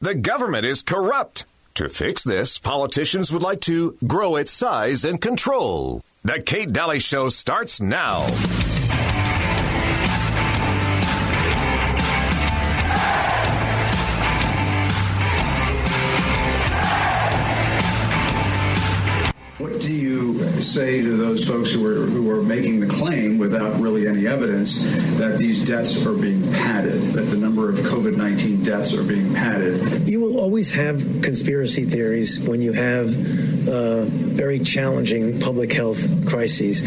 The government is corrupt. To fix this, politicians would like to grow its size and control. The Kate Dalley Show starts now. Say to those folks who are who are making the claim without really any evidence that these deaths are being padded, that the number of COVID nineteen deaths are being padded? You will always have conspiracy theories when you have uh, very challenging public health crises.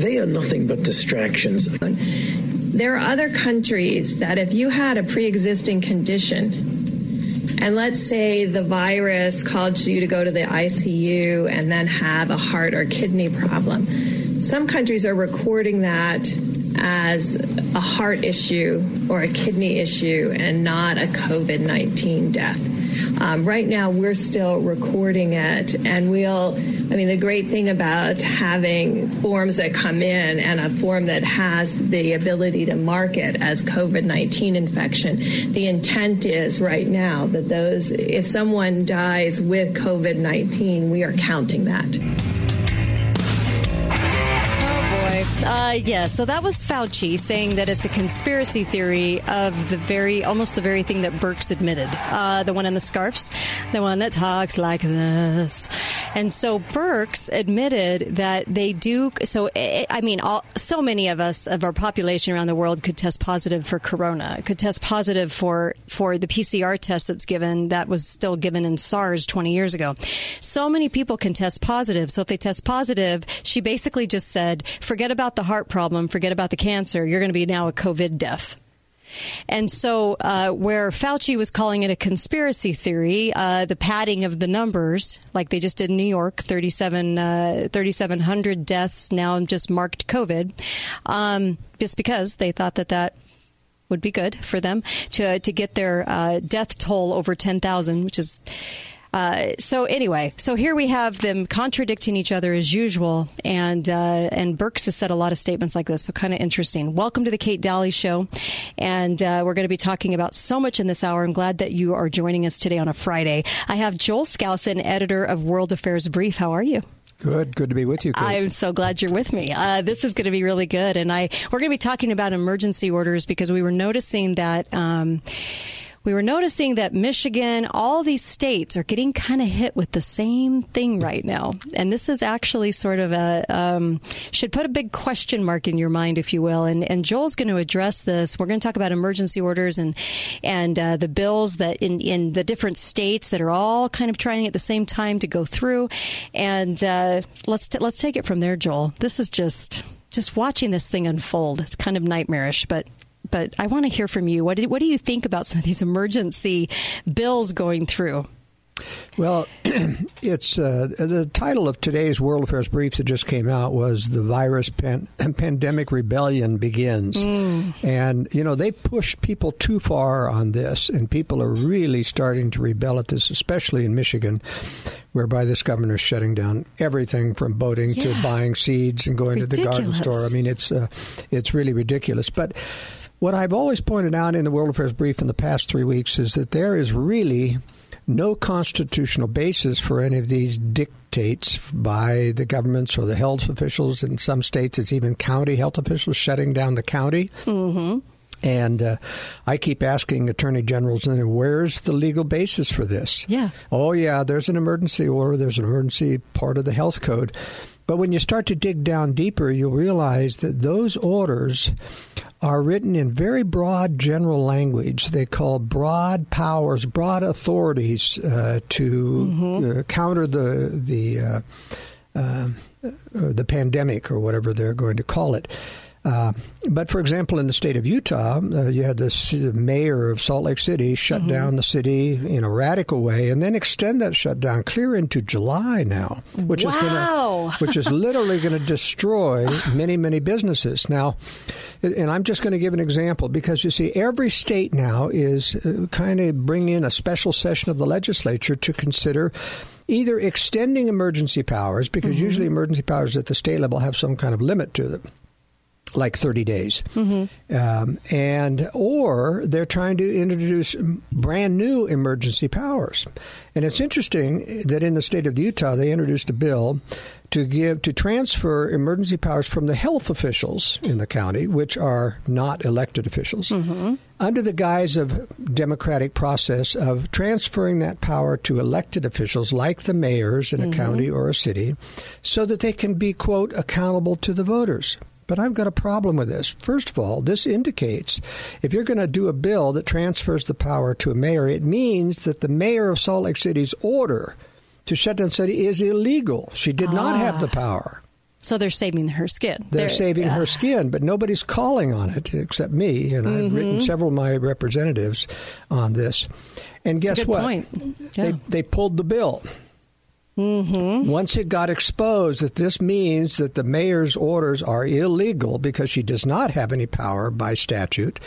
They are nothing but distractions. There are other countries that if you had a pre-existing condition and let's say the virus caused you to go to the ICU and then have a heart or kidney problem. Some countries are recording that as a heart issue or a kidney issue and not a COVID 19 death. Um, right now, we're still recording it, and we'll. I mean, the great thing about having forms that come in and a form that has the ability to mark it as COVID 19 infection, the intent is right now that those, if someone dies with COVID 19, we are counting that. Uh, yeah, so that was Fauci saying that it's a conspiracy theory of the very, almost the very thing that Birx admitted. Uh, the one in the scarves, the one that talks like this. And so Birx admitted that they do. So, I mean, all, so many of us, of our population around the world, could test positive for corona, could test positive for, for the PCR test that's given, that was still given in SARS 20 years ago. So many people can test positive. So if they test positive, she basically just said, forget about the heart problem, forget about the cancer. You're going to be now a COVID death. And so, uh, where Fauci was calling it a conspiracy theory, uh, the padding of the numbers, like they just did in New York, 37, uh, 3,700 deaths now just marked COVID, um, just because they thought that that would be good for them to to get their uh, death toll over 10,000, which is uh, so anyway, so here we have them contradicting each other as usual, and uh, and Birx has said a lot of statements like this, so kind of interesting. Welcome to the Kate Dalley Show, and uh, we're going to be talking about so much in this hour. I'm glad that you are joining us today on a Friday. I have Joel Skousen, editor of World Affairs Brief. How are you? Good, good to be with you. Kate. I'm so glad you're with me. Uh, this is going to be really good, and I we're going to be talking about emergency orders because we were noticing that. Um, we were noticing that Michigan, all these states are getting kind of hit with the same thing right now. And this is actually sort of a, um, should put a big question mark in your mind, if you will. And, and Joel's going to address this. We're going to talk about emergency orders and, and uh, the bills that in, in the different states that are all kind of trying at the same time to go through. And uh, let's, t- let's take it from there, Joel. This is just, just watching this thing unfold. It's kind of nightmarish, but but I want to hear from you. What do, what do you think about some of these emergency bills going through? Well, it's uh, the title of today's World Affairs Brief that just came out was "The Virus Pan- Pandemic Rebellion Begins," mm. and you know they pushed people too far on this, and people are really starting to rebel at this, especially in Michigan, whereby this governor is shutting down everything from boating yeah. to buying seeds and going ridiculous. to the garden store. I mean, it's uh, it's really ridiculous, but. What I've always pointed out in the World Affairs Brief in the past three weeks is that there is really no constitutional basis for any of these dictates by the governments or the health officials. In some states, it's even county health officials shutting down the county. Mm-hmm. And uh, I keep asking attorney generals, where's the legal basis for this? Yeah. Oh, yeah, there's an emergency order, there's an emergency part of the health code. But when you start to dig down deeper, you'll realize that those orders are written in very broad general language. They call broad powers, broad authorities uh, to mm-hmm. uh, counter the the uh, uh the pandemic or whatever they're going to call it. Uh, but for example, in the state of Utah, uh, you had the mayor of Salt Lake City shut mm-hmm. down the city in a radical way, and then extend that shutdown clear into July now, which wow. is gonna, which is literally going to destroy many many businesses. Now, and I'm just going to give an example because you see, every state now is uh, kind of bringing in a special session of the legislature to consider either extending emergency powers because mm-hmm. usually emergency powers at the state level have some kind of limit to them like 30 days. Mm-hmm. Um, and or they're trying to introduce brand new emergency powers. And it's interesting that in the state of Utah they introduced a bill to give to transfer emergency powers from the health officials in the county, which are not elected officials, mm-hmm. under the guise of democratic process of transferring that power to elected officials like the mayors in a mm-hmm. county or a city, so that they can be quote accountable to the voters. But I've got a problem with this. First of all, this indicates if you're going to do a bill that transfers the power to a mayor, it means that the mayor of Salt Lake City's order to shut down city is illegal. She did ah. not have the ah. power. So they're saving her skin. They're, they're saving her skin, but nobody's calling on it except me, and mm-hmm. I've written mm-hmm. several of my representatives on this. And guess what? Yeah. They they pulled the bill. Mm-hmm. Once it got exposed that this means that the mayor's orders are illegal because she does not have any power by statute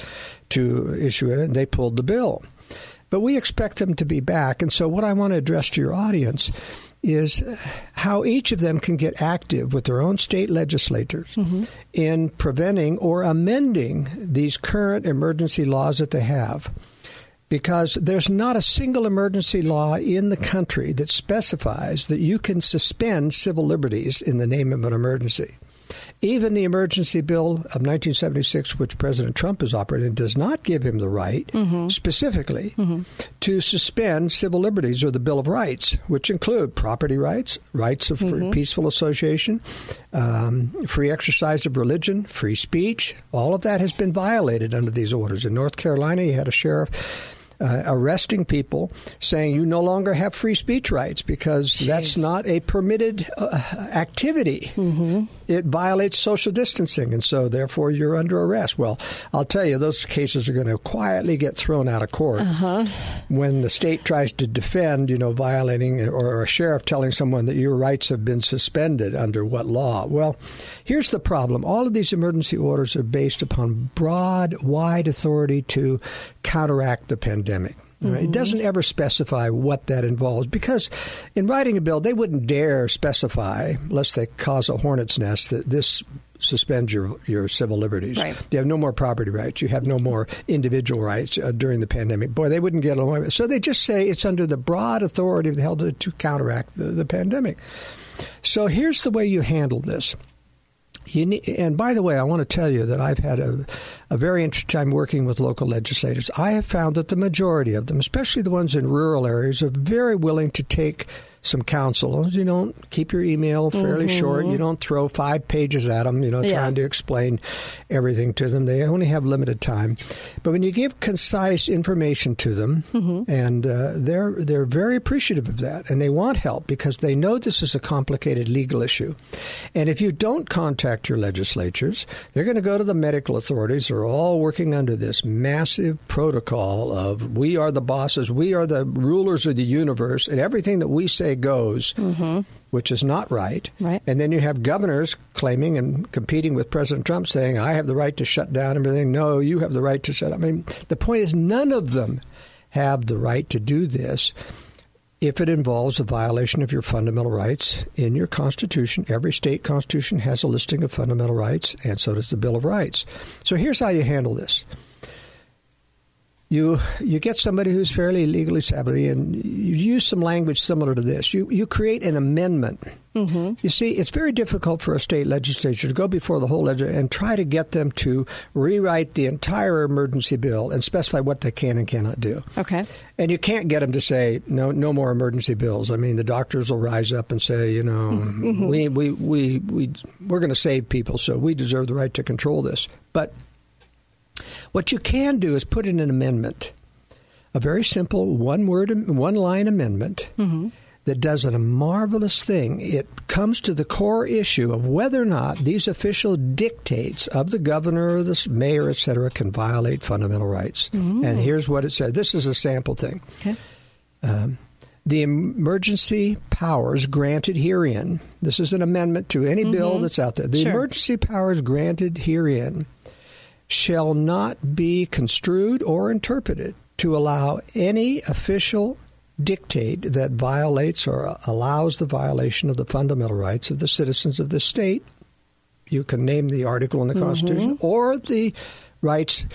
to issue it, they pulled the bill. But we expect them to be back. And so, what I want to address to your audience is how each of them can get active with their own state legislators mm-hmm. in preventing or amending these current emergency laws that they have. Because there's not a single emergency law in the country that specifies that you can suspend civil liberties in the name of an emergency. Even the emergency bill of 1976, which President Trump is operating, does not give him the right mm-hmm. specifically mm-hmm. to suspend civil liberties or the Bill of Rights, which include property rights, rights of mm-hmm. peaceful association, um, free exercise of religion, free speech. All of that has been violated under these orders. In North Carolina, you had a sheriff uh, arresting people, saying you no longer have free speech rights because Jeez. that's not a permitted uh, activity. Mm-hmm. It violates social distancing, and so therefore you're under arrest. Well, I'll tell you, those cases are going to quietly get thrown out of court uh-huh. when the state tries to defend, you know, violating or a sheriff telling someone that your rights have been suspended under what law. Well, here's the problem: all of these emergency orders are based upon broad, wide authority to counteract the pandemic. Right? Mm-hmm. It doesn't ever specify what that involves because in writing a bill, they wouldn't dare specify, lest they cause a hornet's nest, that this suspends your, your civil liberties. Right. You have no more property rights. You have no more individual rights uh, during the pandemic. Boy, they wouldn't get along with it. So they just say it's under the broad authority of the health to, to counteract the, the pandemic. So here's the way you handle this. You need, and by the way, I want to tell you that I've had a, a very interesting time working with local legislators. I have found that the majority of them, especially the ones in rural areas, are very willing to take some counsel. You don't keep your email fairly mm-hmm. short. You don't throw five pages at them, you know, yeah. trying to explain everything to them. They only have limited time. But when you give concise information to them, mm-hmm. and uh, they're they're very appreciative of that, and they want help because they know this is a complicated legal issue. And if you don't contact your legislatures, they're going to go to the medical authorities. They're all working under this massive protocol of we are the bosses, we are the rulers of the universe, and everything that we say goes, mm-hmm. which is not right. Right. And then you have governors claiming and competing with President Trump saying, I have the right to shut down everything. No, you have the right to shut. I mean, the point is, none of them have the right to do this if it involves a violation of your fundamental rights in your Constitution. Every state constitution has a listing of fundamental rights, and so does the Bill of Rights. So here's how you handle this you you get somebody who's fairly legally savvy and you use some language similar to this. You you create an amendment. Mm-hmm. You see, it's very difficult for a state legislature to go before the whole legislature and try to get them to rewrite the entire emergency bill and specify what they can and cannot do. Okay. And you can't get them to say no no more emergency bills. I mean, the doctors will rise up and say, you know, mm-hmm. we we we we we're going to save people, so we deserve the right to control this. But what you can do is put in an amendment, a very simple one word, one line amendment. Mm-hmm. That does a marvelous thing. It comes to the core issue of whether or not these official dictates of the governor or the mayor, et cetera, can violate fundamental rights. Mm-hmm. And here's what it said. This is a sample thing. Okay. Um, the emergency powers granted herein. This is an amendment to any mm-hmm. bill that's out there. The sure. emergency powers granted herein shall not be construed or interpreted to allow any official dictate that violates or allows the violation of the fundamental rights of the citizens of the state You can name the article in the Constitution or the rights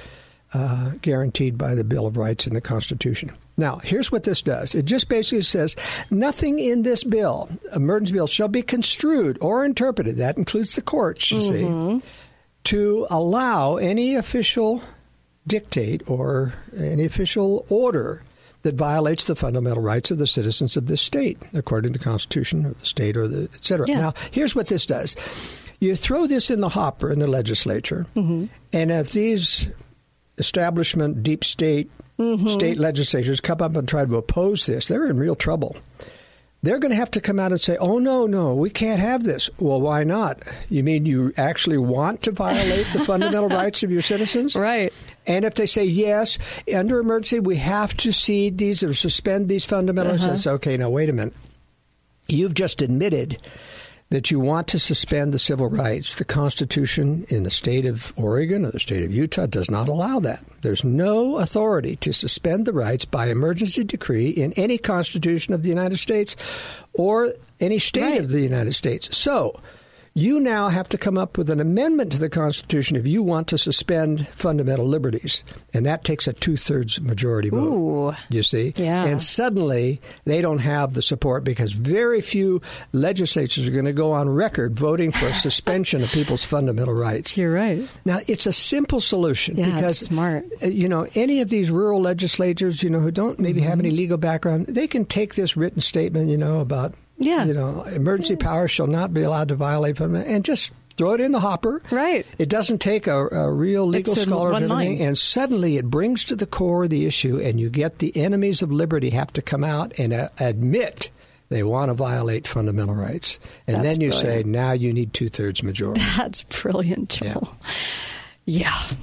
uh, guaranteed by the Bill of Rights in the Constitution. Now, here's what this does. It just basically says nothing in this bill, emergency bill, shall be construed or interpreted. That includes the courts, you see, to allow any official dictate or any official order that violates the fundamental rights of the citizens of this state, according to the Constitution of the state or the et cetera. Yeah. Now, here's what this does. You throw this in the hopper in the legislature, mm-hmm. and if these establishment, deep state, mm-hmm. state legislatures come up and try to oppose this, they're in real trouble. They're going to have to come out and say, oh, no, no, we can't have this. Well, why not? You mean you actually want to violate the fundamental rights of your citizens? Right. And if they say yes, under emergency, we have to cede these or suspend these fundamentals, uh-huh. it's okay, now wait a minute. You've just admitted that you want to suspend the civil rights. The Constitution in the state of Oregon or the state of Utah does not allow that. There's no authority to suspend the rights by emergency decree in any Constitution of the United States or any state Right. of the United States. So, you now have to come up with an amendment to the Constitution if you want to suspend fundamental liberties. And that takes a two thirds majority vote. Ooh. You see? Yeah. And suddenly they don't have the support because very few legislatures are going to go on record voting for a suspension of people's fundamental rights. You're right. Now, it's a simple solution Yeah, because, smart. uh, you know, any of these rural legislators, you know, who don't maybe have Mm-hmm. any legal background, they can take this written statement, you know, about, Yeah. you know, emergency powers shall not be allowed to violate them, and just throw it in the hopper. Right. It doesn't take a, a real legal It's scholar one or anything, and suddenly it brings to the core the issue, and you get the enemies of liberty have to come out and uh, admit they want to violate fundamental rights, and That's then you say now you need two thirds majority. That's brilliant, Joel. Yeah.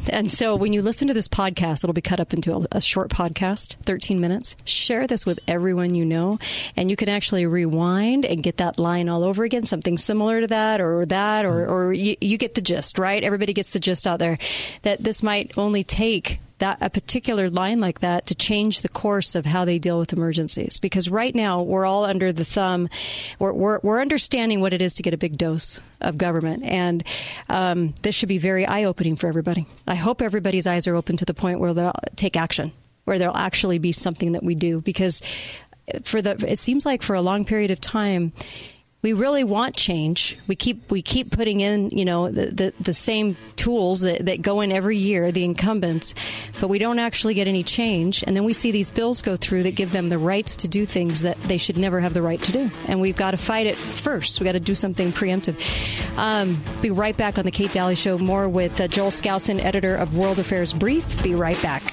And so when you listen to this podcast, it'll be cut up into a, a short podcast, 13 minutes. Share this with everyone you know, and you can actually rewind and get that line all over again, something similar to that or that, or, or you, you get the gist, right? Everybody gets the gist out there that this might only take that a particular line like that to change the course of how they deal with emergencies. Because right now we're all under the thumb, we're, we're, we're understanding what it is to get a big dose of government, and um, this should be very eye opening for everybody. I hope everybody's eyes are open to the point where they'll take action, where there'll actually be something that we do. Because for the, it seems like for a long period of time we really want change. We keep we keep putting in, you know, the, the, the same tools that, that go in every year, the incumbents, but we don't actually get any change. And then we see these bills go through that give them the rights to do things that they should never have the right to do. And we've got to fight it first. We've got to do something preemptive. Um, be right back on the Kate Dalley Show. More with uh, Joel Skousen, editor of World Affairs Brief. Be right back.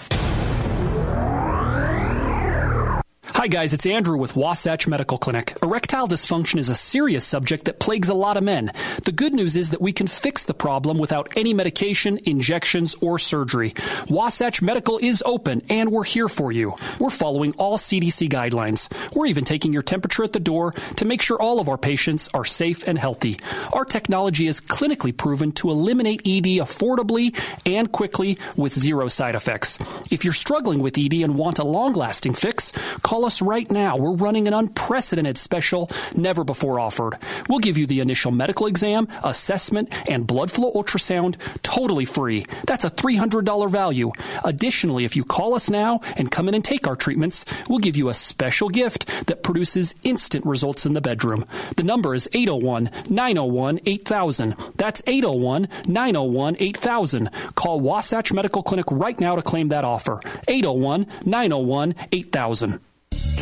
Hi, guys, it's Andrew with Wasatch Medical Clinic. Erectile dysfunction is a serious subject that plagues a lot of men. The good news is that we can fix the problem without any medication, injections, or surgery. Wasatch Medical is open, and we're here for you. We're following all CDC guidelines. We're even taking your temperature at the door to make sure all of our patients are safe and healthy. Our technology is clinically proven to eliminate ED affordably and quickly with zero side effects. If you're struggling with ED and want a long lasting fix, call us right now. We're running an unprecedented special never before offered. We'll give you the initial medical exam, assessment, and blood flow ultrasound totally free. That's a $300 value. Additionally, if you call us now and come in and take our treatments, we'll give you a special gift that produces instant results in the bedroom. The number is 801 901 8000. That's 801 901 8000. Call Wasatch Medical Clinic right now to claim that offer. 801 901 8000.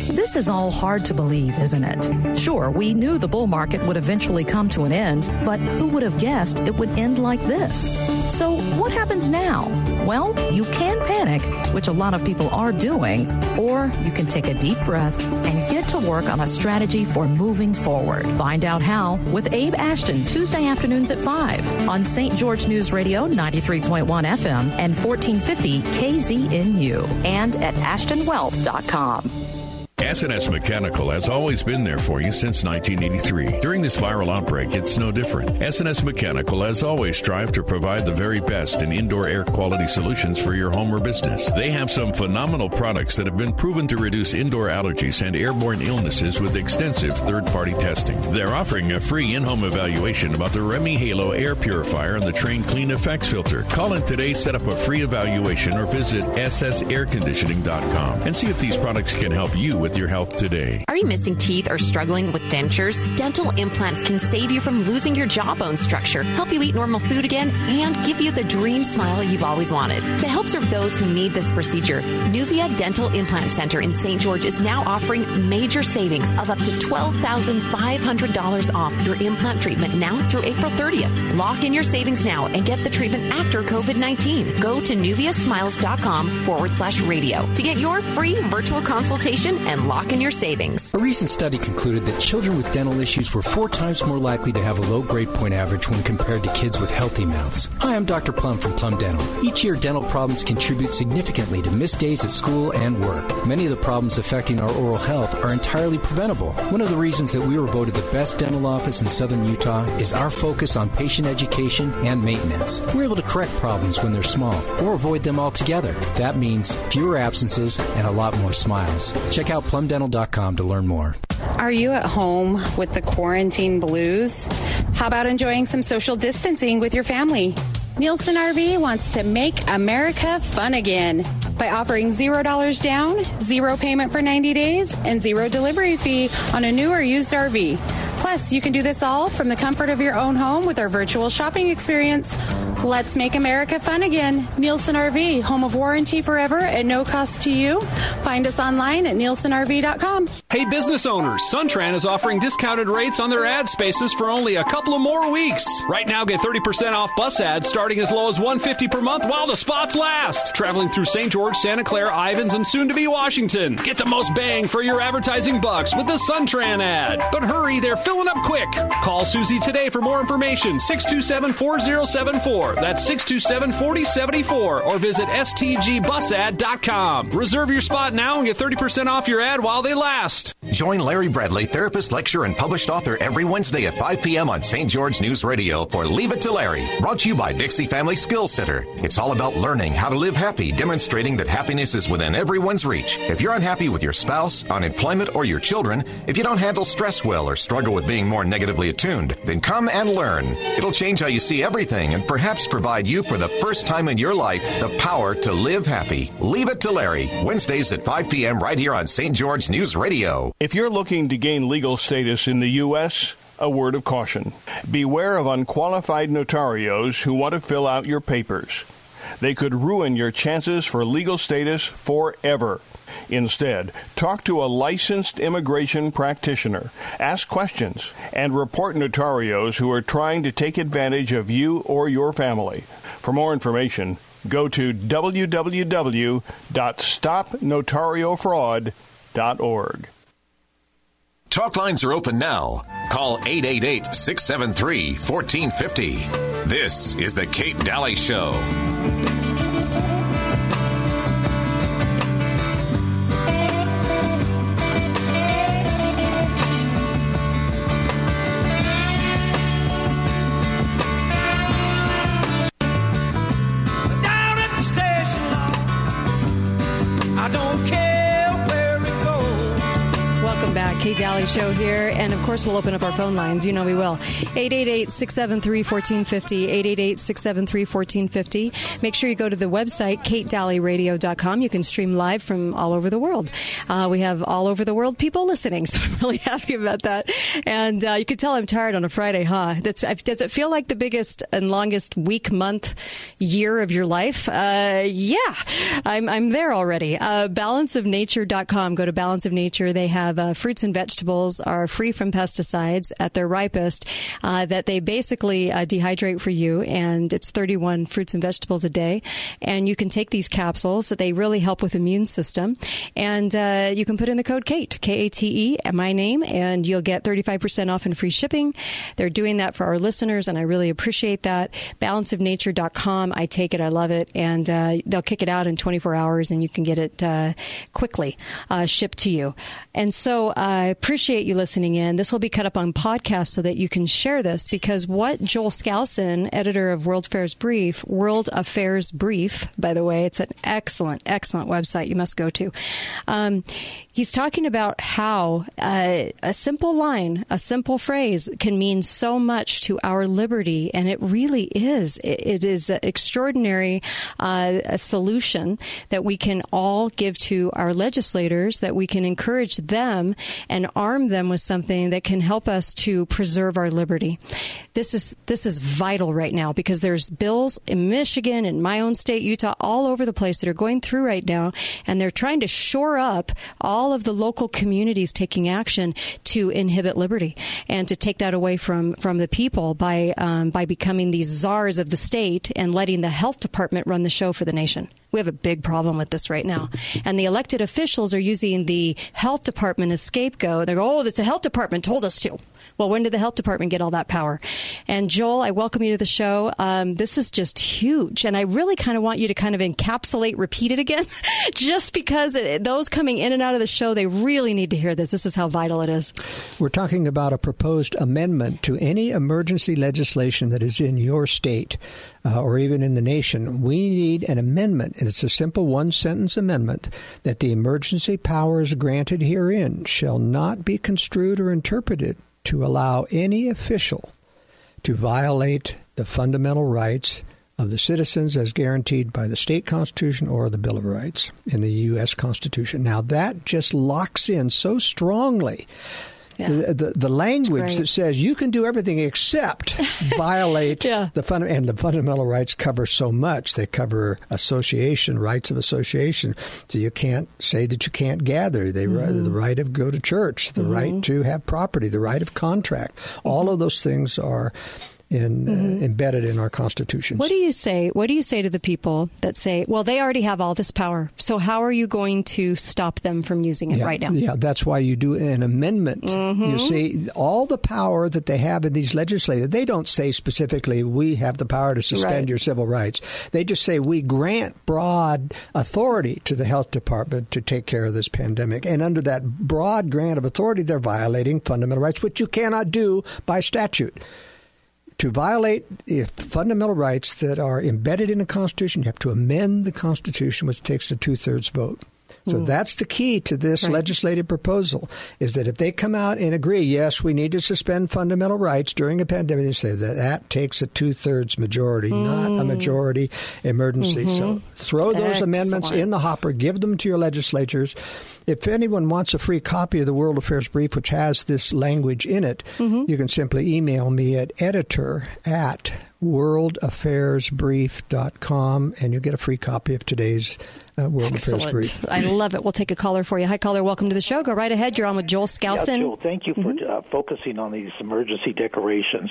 This is all hard to believe, isn't it? Sure, we knew the bull market would eventually come to an end, but who would have guessed it would end like this? So, what happens now? Well, you can panic, which a lot of people are doing, or you can take a deep breath and get to work on a strategy for moving forward. Find out how with Abe Ashton Tuesday afternoons at 5 on St. George News Radio 93.1 FM and 1450 KZNU and at ashtonwealth.com. SNS Mechanical has always been there for you since 1983. During this viral outbreak, it's no different. SNS Mechanical has always strived to provide the very best in indoor air quality solutions for your home or business. They have some phenomenal products that have been proven to reduce indoor allergies and airborne illnesses with extensive third party testing. They're offering a free in home evaluation about the REME HALO air purifier and the Trane CleanEffects filter. Call in today, set up a free evaluation, or visit ssairconditioning.com and see if these products can help you with your health today. Are you missing teeth or struggling with dentures? Dental implants can save you from losing your jawbone structure, help you eat normal food again, and give you the dream smile you've always wanted. To help serve those who need this procedure, Nuvia Dental Implant Center in St. George is now offering major savings of up to $12,500 off your implant treatment now through April 30th. Lock in your savings now and get the treatment after COVID 19. Go to nuviasmiles.com forward slash radio to get your free virtual consultation and lock in your savings. A recent study concluded that children with dental issues were four times more likely to have a low grade point average when compared to kids with healthy mouths. Hi, I'm Dr. Plum from Plum Dental. Each year, dental problems contribute significantly to missed days at school and work. Many of the problems affecting our oral health are entirely preventable. One of the reasons that we were voted the best dental office in southern Utah is our focus on patient education and maintenance. We're able to correct problems when they're small or avoid them altogether. That means fewer absences and a lot more smiles. Check out plumdental.com to learn more. Are you at home with the quarantine blues? How about enjoying some social distancing with your family? Nielsen RV wants to make America fun again by offering $0 down, zero payment for 90 days, and zero delivery fee on a new or used RV. Plus, you can do this all from the comfort of your own home with our virtual shopping experience. Let's make America fun again. Nielsen RV, home of warranty forever at no cost to you. Find us online at nielsenrv.com. Hey, business owners, Suntran is offering discounted rates on their ad spaces for only a couple of more weeks. Right now, get 30% off bus ads starting as low as 150 per month while the spots last. Traveling through St. George, Santa Clara, Ivins, and soon to be Washington. Get the most bang for your advertising bucks with the Suntran ad. But hurry, they're filling up quick. Call Susie today for more information 627 4074. That's 627 4074 or visit STGBusAd.com. Reserve your spot now and get 30% off your ad while they last. Join Larry Bradley, therapist, lecturer, and published author every Wednesday at 5 p.m. on St. George News Radio for Leave It to Larry, brought to you by Dixie Family Skills Center. It's all about learning how to live happy, demonstrating that happiness is within everyone's reach. If you're unhappy with your spouse, unemployment, or your children, if you don't handle stress well or struggle with being more negatively attuned, then come and learn. It'll change how you see everything and perhaps provide you for the first time in your life the power to live happy. Leave it to Larry. Wednesdays at 5 p.m. right here on St. George News Radio. If you're looking to gain legal status in the U.S., a word of caution. Beware of unqualified notarios who want to fill out your papers. They could ruin your chances for legal status forever. Instead, talk to a licensed immigration practitioner, ask questions, and report notarios who are trying to take advantage of you or your family. For more information, go to www.stopnotariofraud.org. Talk lines are open now. Call 888 673 1450. This is The Kate Dalley Show. Kate Dalley Show here. And of course, we'll open up our phone lines. You know we will. 888 673 1450. 888 673 1450. Make sure you go to the website, katedalleyradio.com. You can stream live from all over the world. Uh, we have all over the world people listening, so I'm really happy about that. And uh, you can tell I'm tired on a Friday, huh? That's, does it feel like the biggest and longest week, month, year of your life? Uh, yeah, I'm, I'm there already. Uh, balanceofnature.com. Go to Balance of Nature. They have uh, fruits and vegetables are free from pesticides at their ripest, uh, that they basically uh, dehydrate for you, and it's 31 fruits and vegetables a day. And you can take these capsules that they really help with immune system, and uh, you can put in the code KATE, K A T E, my name, and you'll get 35% off and free shipping. They're doing that for our listeners, and I really appreciate that. Balanceofnature.com. I take it, I love it, and uh, they'll kick it out in 24 hours, and you can get it uh, quickly uh, shipped to you. And so I appreciate you listening in. This will be cut up on podcast so that you can share this because what Joel Skousen, editor of World Affairs Brief, World Affairs Brief, by the way, it's an excellent, excellent website you must go to. Um, he's talking about how uh, a simple line, a simple phrase can mean so much to our liberty, and it really is. it, it is an extraordinary uh, solution that we can all give to our legislators, that we can encourage them and arm them with something that can help us to preserve our liberty. This is this is vital right now because there's bills in Michigan and my own state, Utah, all over the place that are going through right now, and they're trying to shore up all of the local communities taking action to inhibit liberty and to take that away from from the people by um, by becoming these czars of the state and letting the health department run the show for the nation. We have a big problem with this right now. And the elected officials are using the health department as scapegoat. They go, oh, it's the health department told us to. Well, when did the health department get all that power? And Joel, I welcome you to the show. Um, this is just huge. And I really kind of want you to kind of encapsulate, repeat it again, just because it, those coming in and out of the show, they really need to hear this. This is how vital it is. We're talking about a proposed amendment to any emergency legislation that is in your state uh, or even in the nation. We need an amendment, and it's a simple one sentence amendment that the emergency powers granted herein shall not be construed or interpreted to allow any official to violate the fundamental rights of the citizens as guaranteed by the state constitution or the Bill of Rights in the U.S. Constitution. Now, that just locks in so strongly yeah. the, the, language that says you can do everything except violate yeah. the fund and the fundamental rights cover so much. They cover association rights of association, so you can't say that you can't gather. They mm-hmm. the right of go to church, the mm-hmm. right to have property, the right of contract. All mm-hmm. of those things are in, uh, mm-hmm. uh, embedded in our constitutions. What do you say? What do you say to the people that say, "Well, they already have all this power, so how are you going to stop them from using it yeah, right now?" Yeah, that's why you do an amendment. Mm-hmm. You see, all the power that they have in these legislators, they don't say specifically, "We have the power to suspend right. your civil rights." They just say, "We grant broad authority to the health department to take care of this pandemic," and under that broad grant of authority, they're violating fundamental rights, which you cannot do by statute to violate the fundamental rights that are embedded in the Constitution, you have to amend the Constitution, which takes a two thirds vote. So mm. that's the key to this right. legislative proposal is that if they come out and agree, yes, we need to suspend fundamental rights during a pandemic, they say that that takes a two thirds majority, mm. not a mm. majority emergency. Mm-hmm. So throw those Excellent. amendments in the hopper, give them to your legislatures. If anyone wants a free copy of the World Affairs Brief, which has this language in it, mm-hmm. you can simply email me at editor at worldaffairsbrief.com and you'll get a free copy of today's uh, World Excellent. Affairs Brief. I love it. We'll take a caller for you. Hi, caller. Welcome to the show. Go right ahead. You're on with Joel Skousen. Yeah, Joel, thank you for mm-hmm. uh, focusing on these emergency declarations.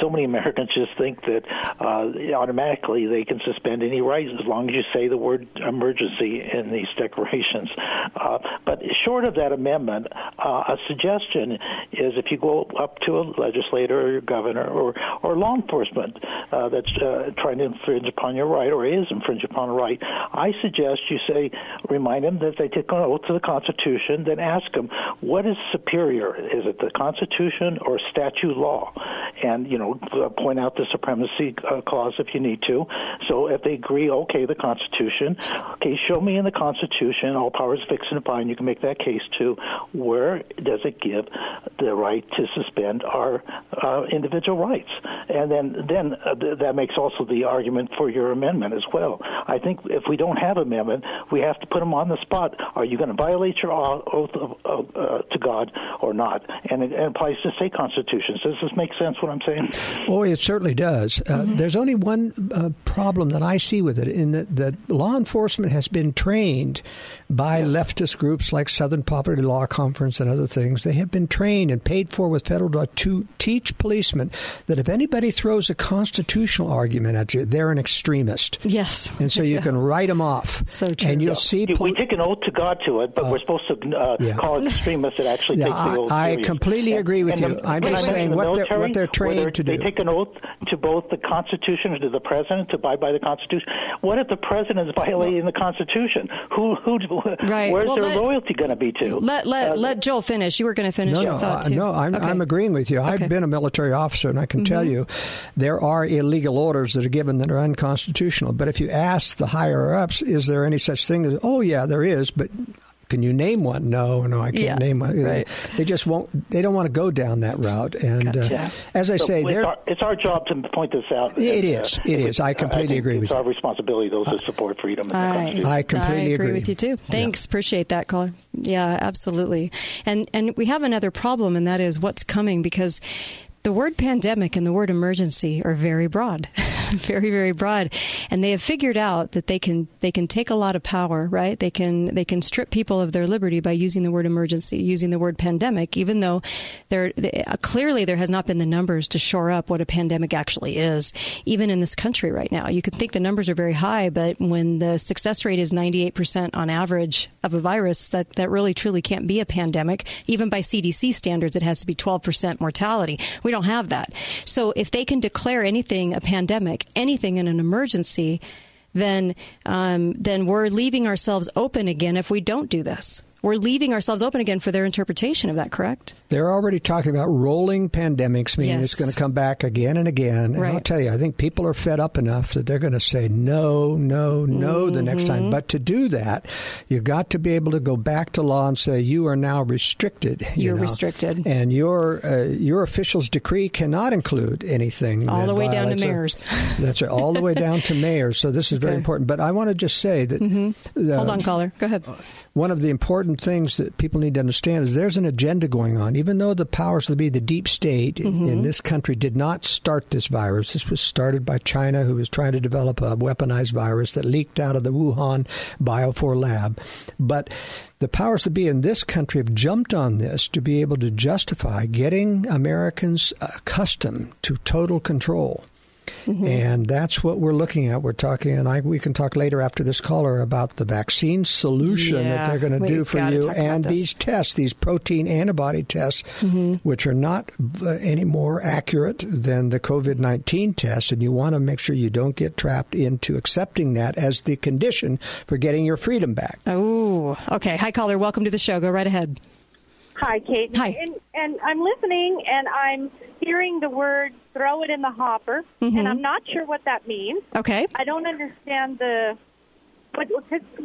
So many Americans just think that uh, automatically they can suspend any rights as long as you say the word emergency in these declarations. Uh, but short of that amendment, uh, a suggestion is if you go up to a legislator or your governor or, or law enforcement uh, that's trying to infringe upon your right or is infringing upon a right, I suggest you say, remind them that they take an oath to the Constitution, then ask them, what is superior? Is it the Constitution or statute law? And, you know, point out the supremacy uh, clause if you need to. So if they agree, okay, the Constitution, okay, show me in the Constitution, all powers fixed and defined, you can make that case too, where does it give the right to suspend our uh, individual rights? And then, then uh, th- that makes also the argument for your amendment as well. I think if we don't have amendment, we have to put them on the spot. Are you going to violate your oath of, uh, to God or not? And it, it, applies to state constitutions. Does this make sense what what I'm saying? Oh, it certainly does. Uh, Mm-hmm. There's only one uh, problem that I see with it in that, that law enforcement has been trained by leftist groups like Southern Poverty Law Conference and other things. They have been trained and paid for with federal law to teach policemen that if anybody throws a constitutional argument at you, they're an extremist. Yes. And so you can write them off. So true. And you'll see. Yeah, we take an oath to God to it, but we're supposed to uh, yeah. call it extremists that actually Yeah, take the oath I- I serious. completely agree with And you. the- I'm just I mentioned saying the what they're- what they're trained where to They take an oath to both the Constitution and to the President to abide by the Constitution. What if the President is violating the Constitution? Who, who, Right. where's Well, their let- loyalty going to be to? Let let Uh, let Joel finish. You were going to finish no, your no, thought uh, too. no. I'm, Okay. I'm agreeing with you. I've been a military officer, and I can tell Mhm. you there are illegal orders that are given that are unconstitutional. But if you ask the higher ups, is there any such thing as? Oh, yeah, there is, but. Can you name one? No, no, I can't Yeah, name one. right. They just won't. They don't want to go down that route. And uh, as I So say, it's our, it's our job to point this out. It And, uh, is. It is. I completely think agree with you. It's our responsibility, those who support freedom. in the I, country. I completely I agree, agree. with you too. Thanks, appreciate that, caller. Yeah, absolutely. And and we have another problem, and that is what's coming because the word pandemic and the word emergency are very broad, very very broad, and they have figured out that they can they can take a lot of power, right? They can they can strip people of their liberty by using the word emergency, using the word pandemic, even though there they, uh, clearly there has not been the numbers to shore up what a pandemic actually is, even in this country right now. You could think the numbers are very high, but when the success rate is 98% on average of a virus, that, that really truly can't be a pandemic. Even by CDC standards, it has to be 12% mortality. We don't have that. So if they can declare anything a pandemic, anything in an emergency, then um, then we're leaving ourselves open again if we don't do this. We're leaving ourselves open again for their interpretation of that, correct? They're already talking about rolling pandemics, meaning Yes. it's going to come back again and again. And I'll tell you, I think people are fed up enough that they're going to say no, no, no the next Mm-hmm. time. But to do that, you've got to be able to go back to law and say you are now restricted. you You're know. restricted. and your uh, your official's decree cannot include anything All the way down to a- mayors. That's right, all the way down to mayors. So this is very Okay. important. But I want to just say that the- Hold on, caller. Go ahead. one of the important things that people need to understand is there's an agenda going on. Even though the powers that be, the deep state in- in mm-hmm. this country, did not start this virus. This was started by China, who was trying to develop a weaponized virus that leaked out of the Wuhan Bio4 lab. But the powers that be in this country have jumped on this to be able to justify getting Americans accustomed to total control. And that's what we're looking at. We're talking, and I, we can talk later after this caller about the vaccine solution Yeah, that they're going to do for you, and these tests, these protein antibody tests, Mm-hmm. which are not uh, any more accurate than the COVID 19 tests. And you want to make sure you don't get trapped into accepting that as the condition for getting your freedom back. Oh, okay. Hi, caller. Welcome to the show. Go right ahead. Hi, Kate. Hi. And, and I'm listening, and I'm hearing the word "throw it in the hopper," Mhm. and I'm not sure what that means. Okay. I don't understand the, but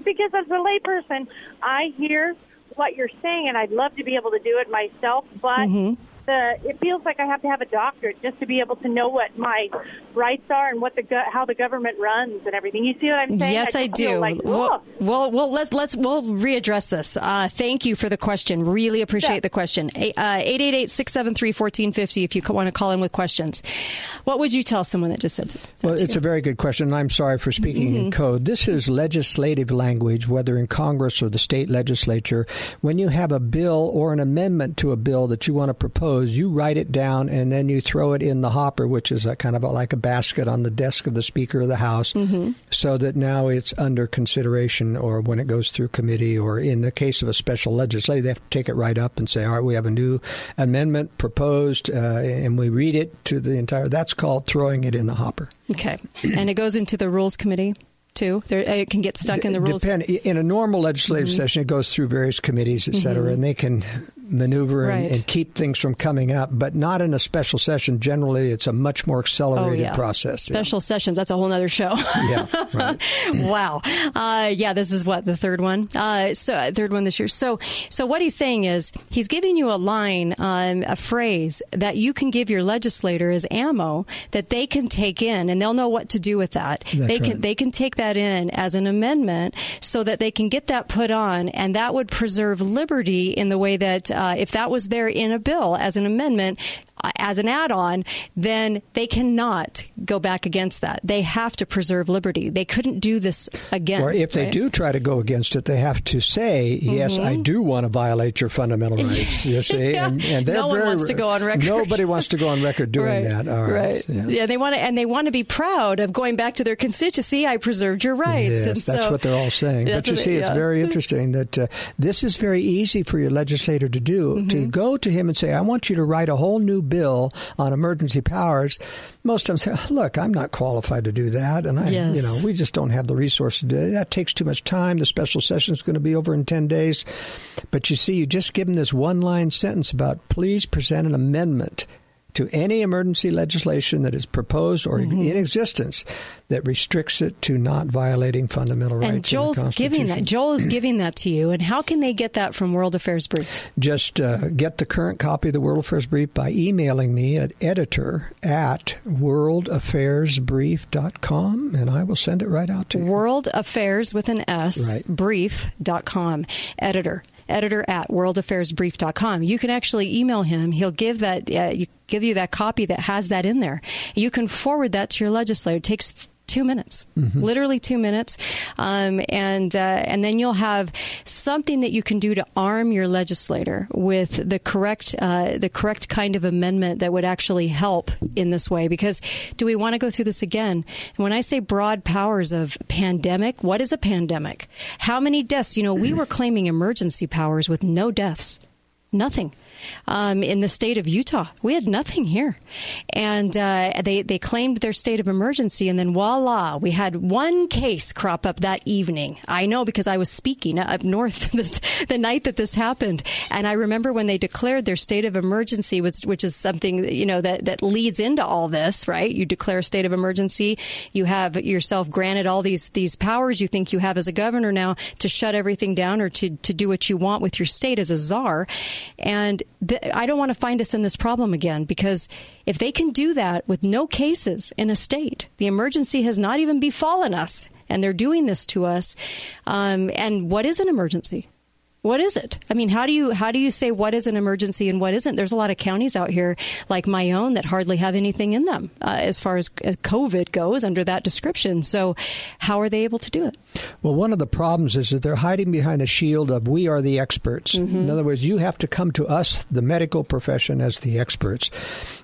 because as a layperson, I hear what you're saying, and I'd love to be able to do it myself, but. Mhm. The, it feels like I have to have a doctorate just to be able to know what my rights are and what the go- how the government runs and everything. You see what I'm saying? Yes, I, just feel do. Like, well, well, well, let's let's we'll readdress this. Uh, thank you for the question. Really appreciate Yeah. the question. uh, Eight eight eight six seven three fourteen fifty. If you want to call in with questions, what would you tell someone that just said? that Well, to it's you? a very good question. I'm sorry for speaking in code. This is legislative language, whether in Congress or the state legislature. When you have a bill or an amendment to a bill that you want to propose, you write it down and then you throw it in the hopper, which is a kind of a, like a basket on the desk of the Speaker of the House, so that now it's under consideration or when it goes through committee or in the case of a special legislature, they have to take it right up and say, all right, we have a new amendment proposed, uh, and we read it to the entire. That's called throwing it in the hopper. okay, and it goes into the rules committee too. There, it can get stuck in the rules. Depend, in a normal legislative Mhm. session, it goes through various committees, et cetera, Mhm. and they can maneuver and, Right. and keep things from coming up. But not in a special session. Generally, it's a much more Oh accelerated yeah, process. yeah. special sessions. That's a whole other show. Yeah, right. wow. Uh, yeah, this is what the third one. Uh, so uh, third one this year. So so what he's saying is he's giving you a line, um, a phrase that you can give your legislator as ammo that they can take in, and they'll know what to do with that. they can right. they can take that in as an amendment so that they can get that put on, and that would preserve liberty in the way that uh, if that was there in a bill as an amendment. as an add-on, then they cannot go back against that. They have to preserve liberty. They couldn't do this again. Or if they do try to go against it, they have to say, "Yes, I Mhm. do want to violate your fundamental rights." You see, Yeah. and, and they're No one very- wants to go on record. Nobody wants to go on record doing right, that. All right. right. Yeah. Yeah. they want to, and they want to be proud of going back to their constituency. I preserved your rights. Yes, and that's so, what they're all saying. But you see, they- it's very interesting that uh, this is very easy for your legislator to do. Mm-hmm. To go to him and say, "I want you to write a whole new bill on emergency powers." Most of them say, "Look, I'm not qualified to do that, and I, Yes. you know, we just don't have the resources to do it. That takes too much time. The special session is going to be over in ten days." But you see, you just give them this one-line sentence about, "Please present an amendment." To any emergency legislation that is proposed or Mm-hmm. in existence that restricts it to not violating fundamental rights. And the Joel's giving that. Joel is giving that to you. And how can they get that from World Affairs Brief? Just uh, get the current copy of the World Affairs Brief by emailing me at editor at worldaffairsbrief.com, and I will send it right out to you. World Affairs with an S, Right. brief.com. Editor. Editor at worldaffairsbrief.com. You can actually email him. He'll give that, uh, you, give you that copy that has that in there. You can forward that to your legislator. It takes two minutes, literally two minutes, um, and uh, and then you'll have something that you can do to arm your legislator with the correct uh, the correct kind of amendment that would actually help in this way. Because do we want to go through this again? And when I say broad powers of pandemic, what is a pandemic? How many deaths? You know, we were claiming emergency powers with no deaths. Nothing. Um, in the state of Utah, we had nothing here, and uh, they they claimed their state of emergency, and then voila, we had one case crop up that evening. I know because I was speaking up north this, the night that this happened, and I remember when they declared their state of emergency, was which is something you know that that leads into all this, right? You declare a state of emergency, you have yourself granted all these these powers you think you have as a governor now to shut everything down or to to do what you want with your state as a czar, and th- I don't want to find us in this problem again because if they can do that with no cases in a state, the emergency has not even befallen us, and they're doing this to us. Um, and what is an emergency? What is it? I mean, how do you how do you say what is an emergency and what isn't? There's a lot of counties out here like my own that hardly have anything in them uh, as far as, as COVID goes under that description. So, how are they able to do it? Well, one of the problems is that they're hiding behind a shield of we are the experts. Mm-hmm. In other words, you have to come to us, the medical profession, as the experts.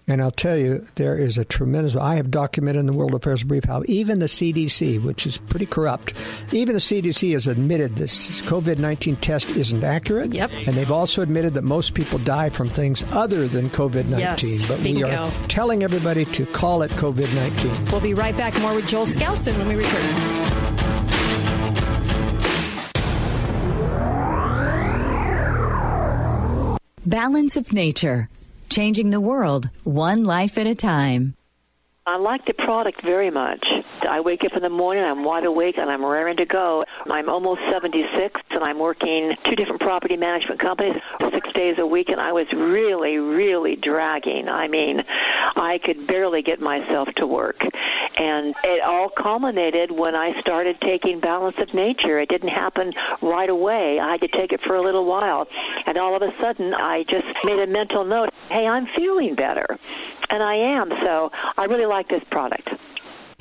And I'll tell you, there is a tremendous. I have documented in the World Affairs Brief how even the CDC, which is pretty corrupt, even the CDC has admitted this COVID 19 test isn't accurate. Yep. And they've also admitted that most people die from things other than COVID 19. Yes, but we are telling everybody to call it COVID 19. We'll be right back more with Joel Skousen when we return. Balance of Nature, changing the world one life at a time. I like the product very much. I wake up in the morning, I'm wide awake, and I'm raring to go. I'm almost 76, and I'm working two different property management companies six days a week, and I was really, really dragging. I mean, I could barely get myself to work. And it all culminated when I started taking Balance of Nature. It didn't happen right away. I had to take it for a little while. And all of a sudden, I just made a mental note hey, I'm feeling better. And I am. So I really like this product.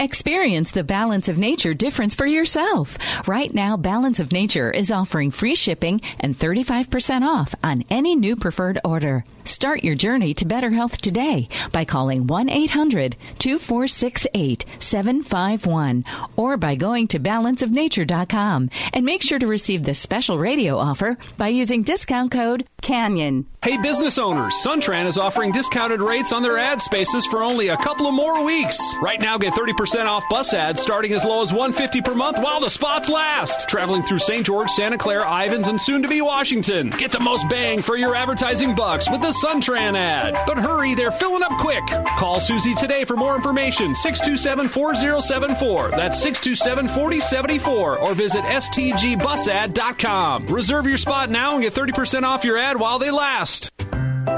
Experience the Balance of Nature difference for yourself. Right now, Balance of Nature is offering free shipping and 35% off on any new preferred order. Start your journey to better health today by calling 1 800 2468 751 or by going to balanceofnature.com and make sure to receive this special radio offer by using discount code CANYON. Hey, business owners, Suntran is offering discounted rates on their ad spaces for only a couple of more weeks. Right now, get 30% off bus ads starting as low as 150 per month while the spots last. Traveling through St. George, Santa Clara, Ivins, and soon to be Washington. Get the most bang for your advertising bucks with the Suntran ad. But hurry, they're filling up quick. Call Susie today for more information. 627 4074. That's 627 4074. Or visit stgbusad.com. Reserve your spot now and get 30% off your ad while they last.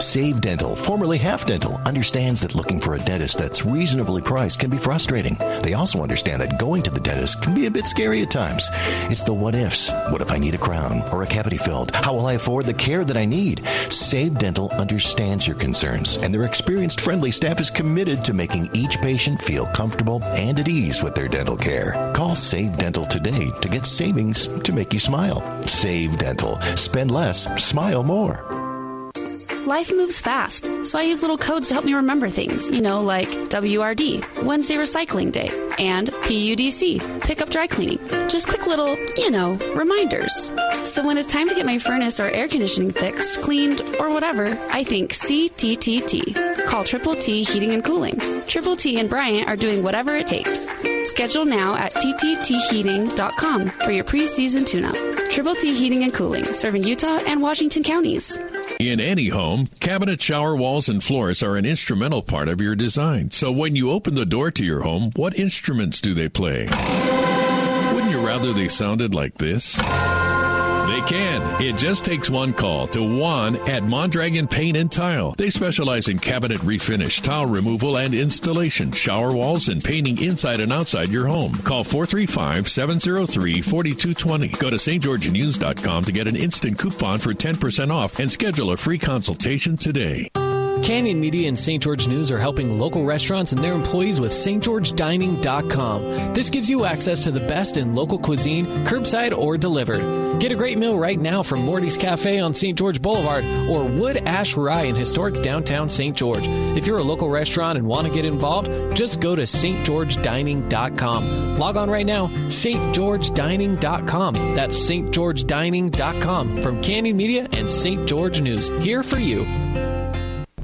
Save Dental, formerly Half Dental, understands that looking for a dentist that's reasonably priced can be frustrating. They also understand that going to the dentist can be a bit scary at times. It's the what ifs. What if I need a crown or a cavity filled? How will I afford the care that I need? Save Dental understands your concerns, and their experienced, friendly staff is committed to making each patient feel comfortable and at ease with their dental care. Call Save Dental today to get savings to make you smile. Save Dental. Spend less, smile more. Life moves fast, so I use little codes to help me remember things, you know, like WRD, Wednesday Recycling Day, and PUDC, Pick Up Dry Cleaning. Just quick little, you know, reminders. So when it's time to get my furnace or air conditioning fixed, cleaned, or whatever, I think CTTT. Call Triple T Heating and Cooling. Triple T and Bryant are doing whatever it takes. Schedule now at tttheating.com for your preseason tune-up. Triple T Heating and Cooling, serving Utah and Washington counties. In any home, cabinet shower walls and floors are an instrumental part of your design. So when you open the door to your home, what instruments do they play? Wouldn't you rather they sounded like this? They can. It just takes one call to Juan at Mondragon Paint and Tile. They specialize in cabinet refinish, tile removal and installation, shower walls, and painting inside and outside your home. Call 435 703 4220. Go to stgeorgenews.com to get an instant coupon for 10% off and schedule a free consultation today. Canyon Media and St. George News are helping local restaurants and their employees with stgeorgedining.com. This gives you access to the best in local cuisine, curbside or delivered. Get a great meal right now from Morty's Cafe on St. George Boulevard or Wood Ash Rye in historic downtown St. George. If you're a local restaurant and want to get involved, just go to stgeorgedining.com. Log on right now, stgeorgedining.com. That's stgeorgedining.com from Canyon Media and St. George News. Here for you.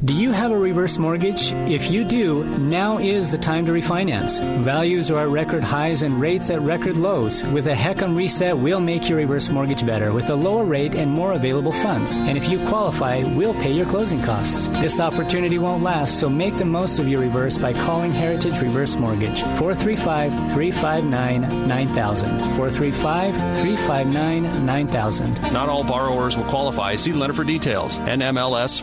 Do you have a reverse mortgage? If you do, now is the time to refinance. Values are at record highs and rates at record lows. With a HECM reset, we'll make your reverse mortgage better with a lower rate and more available funds. And if you qualify, we'll pay your closing costs. This opportunity won't last, so make the most of your reverse by calling Heritage Reverse Mortgage 435 359 9000. 435 359 9000. Not all borrowers will qualify. See the letter for details. NMLS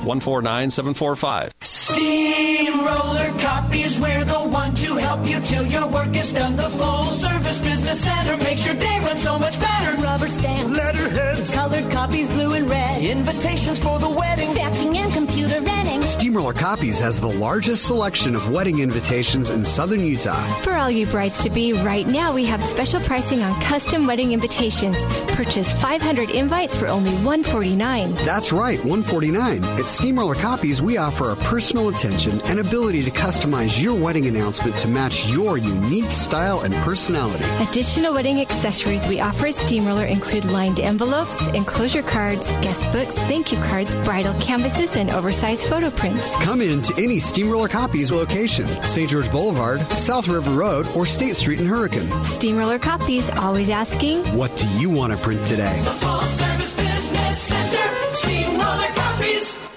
149745. Steamroller Copies, we're the one to help you till your work is done. The full service business center makes your day run so much better. Rubber stamps, letterheads, colored copies, blue and red, invitations for the wedding, faxing and computer renting. Steamroller Copies has the largest selection of wedding invitations in southern Utah. For all you brides to be, right now we have special pricing on custom wedding invitations. Purchase 500 invites for only 149. That's right, 149. At Steamroller Copies, we offer a personal attention and ability to customize your wedding announcement to match your unique style and personality. Additional wedding accessories we offer at Steamroller include lined envelopes, enclosure cards, guest books, thank you cards, bridal canvases, and oversized photo prints. Come in to any Steamroller Copies location, St. George Boulevard, South River Road, or State Street in Hurricane. Steamroller Copies, always asking, What do you want to print today? the full service business center. Steamroller Copies.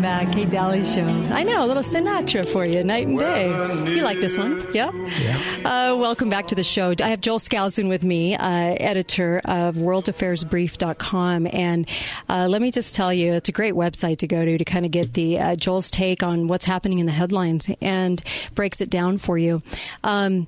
Welcome back. Kate Dalley Show. I know, a little Sinatra for you, night and day. You like this one? Yeah? Yeah. Uh, welcome back to the show. I have Joel Skousen with me, uh, editor of worldaffairsbrief.com. And uh, let me just tell you, it's a great website to go to to kind of get the uh, Joel's take on what's happening in the headlines and breaks it down for you. Um,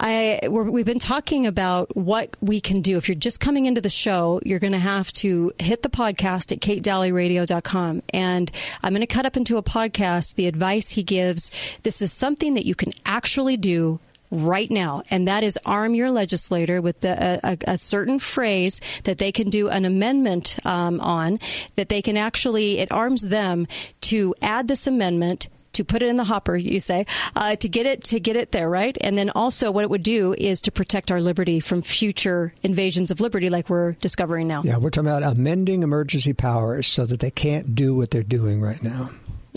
I we're, we've been talking about what we can do. If you're just coming into the show, you're going to have to hit the podcast at katedalleyradio.com. And I'm going to cut up into a podcast the advice he gives. This is something that you can actually do right now, and that is arm your legislator with the, a, a, certain phrase that they can do an amendment um, on, that they can actually, it arms them to add this amendment to put it in the hopper, you say, uh, to get it to get it there, right? And then also, what it would do is to protect our liberty from future invasions of liberty, like we're discovering now. Yeah, we're talking about amending emergency powers so that they can't do what they're doing right now.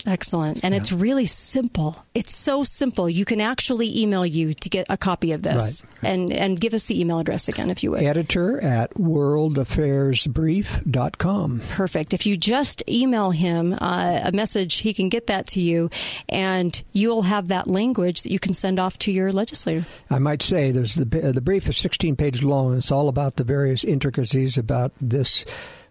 Excellent. And it's really simple. It's so simple. You can actually email you to get a copy of this. And and give us the email address again if you would. Editor at worldaffairsbrief.com. Perfect. If you just email him uh, a message, he can get that to you, and you'll have that language that you can send off to your legislator. I might say there's the the brief is 16 pages long. It's all about the various intricacies about this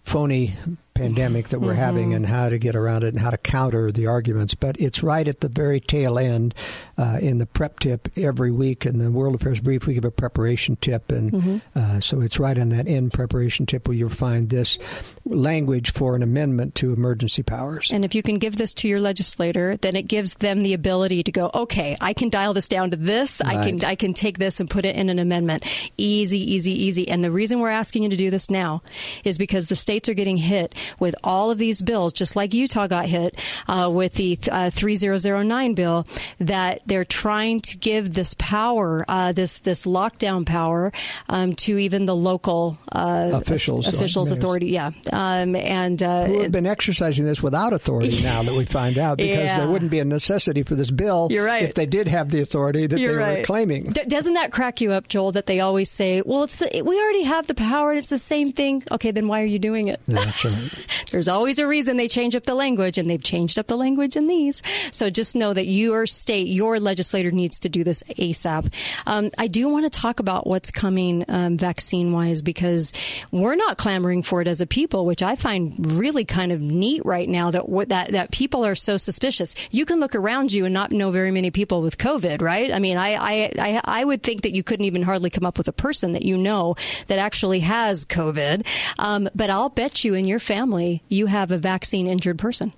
phony pandemic that we're Mm-hmm. having and how to get around it and how to counter the arguments. But it's right at the very tail end uh, in the prep tip every week. In the World Affairs Brief, we give a preparation tip. And Mhm. uh, so it's right on that end preparation tip where you'll find this language for an amendment to emergency powers. And if you can give this to your legislator, then it gives them the ability to go, okay, I can dial this down to this. I can I can take this and put it in an amendment. Easy, easy, easy. And the reason we're asking you to do this now is because the states are getting hit with all of these bills, just like Utah got hit uh, with the uh, 3009 bill, that they're trying to give this power, uh, this this lockdown power, um, to even the local uh, Officials, officials, mayors. authority. Yeah, um, and uh, who have been exercising this without authority now that we find out because Yeah. there wouldn't be a necessity for this bill You're right. if they did have the authority that You're they right. were claiming. D- doesn't that crack you up, Joel? That they always say, "Well, it's the, we already have the power, and it's the same thing." Okay, then why are you doing it? That's right. There's always a reason they change up the language, and they've changed up the language in these. So just know that your state, your legislator needs to do this ASAP. Um, I do want to talk about what's coming um, vaccine wise because we're not clamoring for it as a people, which I find really kind of neat right now. That that that people are so suspicious. You can look around you and not know very many people with COVID, right? I mean, I I I, I would think that you couldn't even hardly come up with a person that you know that actually has COVID. Um, but I'll bet you in your family you have a vaccine injured person.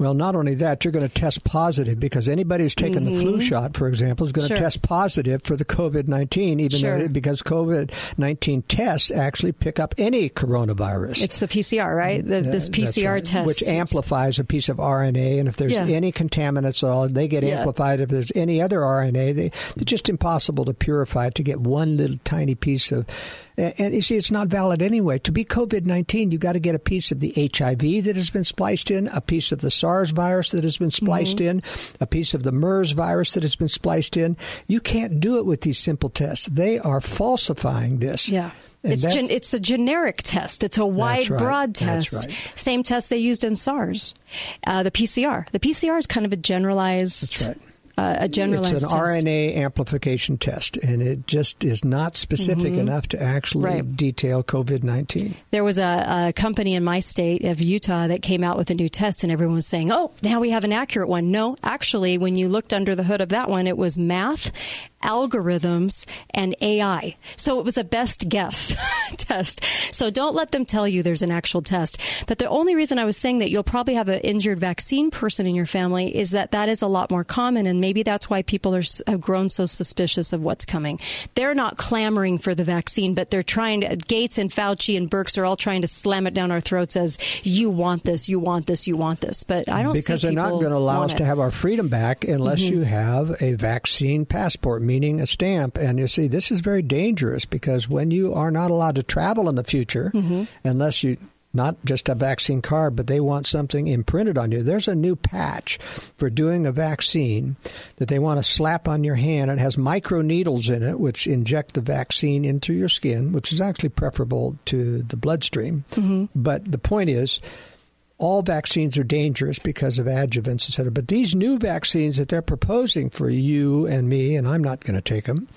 Well, not only that, you're going to test positive because anybody who's taken the flu Mhm. shot, for example, is going Sure. to test positive for the COVID 19, even Sure. though because COVID 19 tests actually pick up any coronavirus. It's the PCR, right? The, this Uh, PCR right. test, which amplifies a piece of RNA, and if there's Yeah. any contaminants at all, they get Yeah. amplified. If there's any other RNA, they, they're just impossible to purify to get one little tiny piece of. And, you see, it's not valid anyway. To be COVID nineteen, you've got to get a piece of the HIV that has been spliced in, a piece of the SARS virus that has been spliced Mm-hmm. in, a piece of the MERS virus that has been spliced in. You can't do it with these simple tests. They are falsifying this. Yeah. And It's gen- it's a generic test. It's a wide, right. broad test. right. Same test they used in SARS. Uh, the PCR. The PCR is kind of a generalized. That's right. Uh, a generalized It's an test. RNA amplification test, and it just is not specific Mhm. enough to actually Right. detail COVID 19. There was a, a company in my state of Utah that came out with a new test, and everyone was saying, "Oh, now we have an accurate one." No, actually, when you looked under the hood of that one, it was math, algorithms, and AI. So it was a best guess test. So don't let them tell you there's an actual test. But the only reason I was saying that you'll probably have an injured vaccine person in your family is that that is a lot more common, and maybe that's why people are have grown so suspicious of what's coming. They're not clamoring for the vaccine, but they're trying to. Gates and Fauci and Birx are all trying to slam it down our throats as you want this, you want this, you want this. But I don't because they're not going to allow us it. to have our freedom back unless Mhm. you have a vaccine passport, meaning a stamp. And you see, this is very dangerous because when you are not allowed to travel in the future, Mm-hmm. unless you not just a vaccine card, but they want something imprinted on you. There's a new patch for doing a vaccine that they want to slap on your hand. It has micro needles in it, which inject the vaccine into your skin, which is actually preferable to the bloodstream. Mhm. But the point is, all vaccines are dangerous because of adjuvants, et cetera. But these new vaccines that they're proposing for you and me, and I'm not going to take them,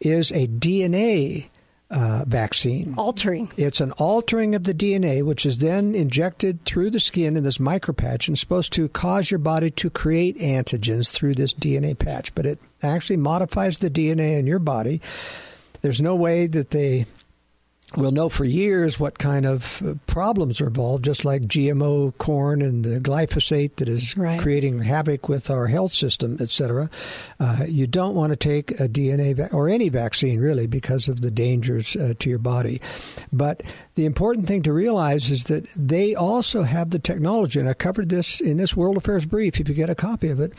is a DNA uh, vaccine. Altering. It's an altering of the DNA, which is then injected through the skin in this micropatch and supposed to cause your body to create antigens through this DNA patch. But it actually modifies the DNA in your body. There's no way that they will know for years what kind of uh, problems are involved, just like GMO corn and the glyphosate that is Right. creating havoc with our health system, et cetera. Uh, you don't want to take a DNA va- or any vaccine really because of the dangers uh, to your body. But the important thing to realize is that they also have the technology, and I covered this in this World Affairs brief. If you get a copy of it,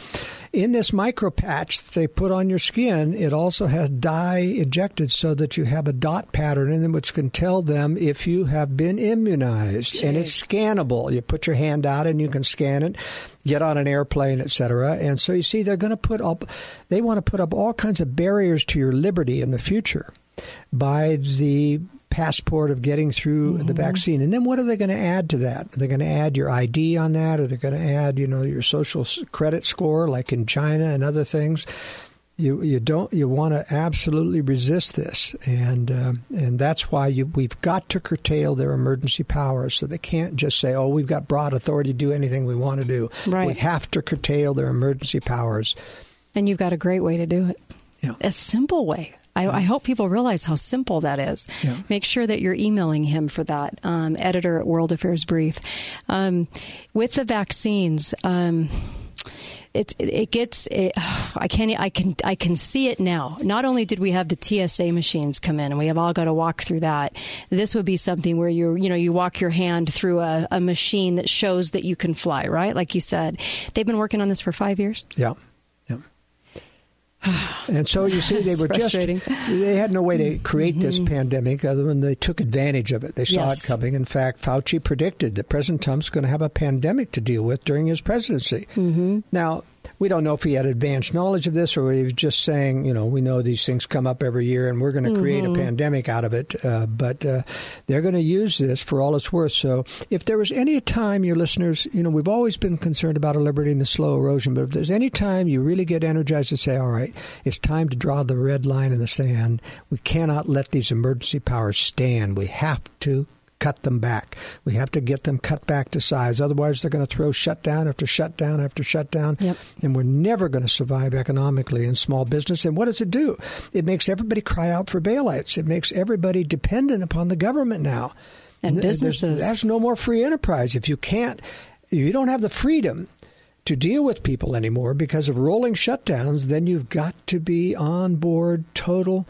in this micro patch that they put on your skin, it also has dye injected so that you have a dot pattern in them, which can can tell them if you have been immunized, and it's scannable. You put your hand out and you can scan it, get on an airplane, etc. And so you see, they're going to put up, they want to put up all kinds of barriers to your liberty in the future by the passport of getting through the mm-hmm. vaccine. And then what are they going to add to that? Are they going to add your ID on that? Are they going to add, you know, your social credit score like in China and other things? You you don't you want to absolutely resist this, and uh, and that's why you, we've got to curtail their emergency powers, so they can't just say, "Oh, we've got broad authority to do anything we want to do." Right. We have to curtail their emergency powers. And you've got a great way to do it. A simple way. I, I hope people realize how simple that is. Make sure that you're emailing him for that, um, editor at World Affairs Brief. Um, with the vaccines, um, it it gets it, I can I can I can see it now. Not only did we have the TSA machines come in and we have all got to walk through that. This would be something where you you know you walk your hand through a, a machine that shows that you can fly, right? Like you said, they've been working on this for five years. Yeah. And so you see, they were just, frustrating. Mm-hmm. they had no way to create this pandemic other than they took advantage of it. They saw Yes. it coming. In fact, Fauci predicted that President Trump's going to have a pandemic to deal with during his presidency. Mm-hmm. Now, we don't know if he had advanced knowledge of this or he was just saying, you know, we know these things come up every year and we're going to create a pandemic out of it. Uh, but uh, they're going to use this for all it's worth. So if there was any time, your listeners, you know, we've always been concerned about our liberty and the slow erosion, but if there's any time you really get energized to say, all right, it's time to draw the red line in the sand, we cannot let these emergency powers stand. We have to cut them back. We have to get them cut back to size. Otherwise, they're going to throw shutdown after shutdown after shutdown. And we're never going to survive economically in small business. And what does it do? It makes everybody cry out for bailouts. It makes everybody dependent upon the government now. And There's- businesses. That's no more free enterprise. If you can't, you don't have the freedom to deal with people anymore because of rolling shutdowns, then you've got to be on board total